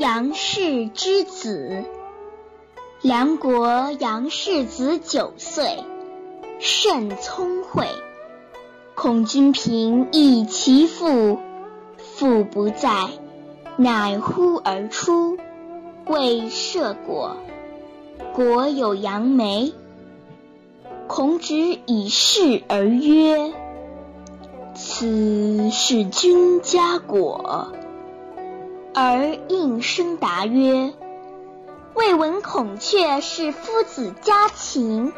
杨氏之子。梁国杨氏子九岁，甚聪慧。孔君平诣其父，父不在，乃呼而出，谓射果。果有杨梅。孔子以是而曰：“此是君家果。”而应声答曰：“未闻孔雀是夫子家禽。”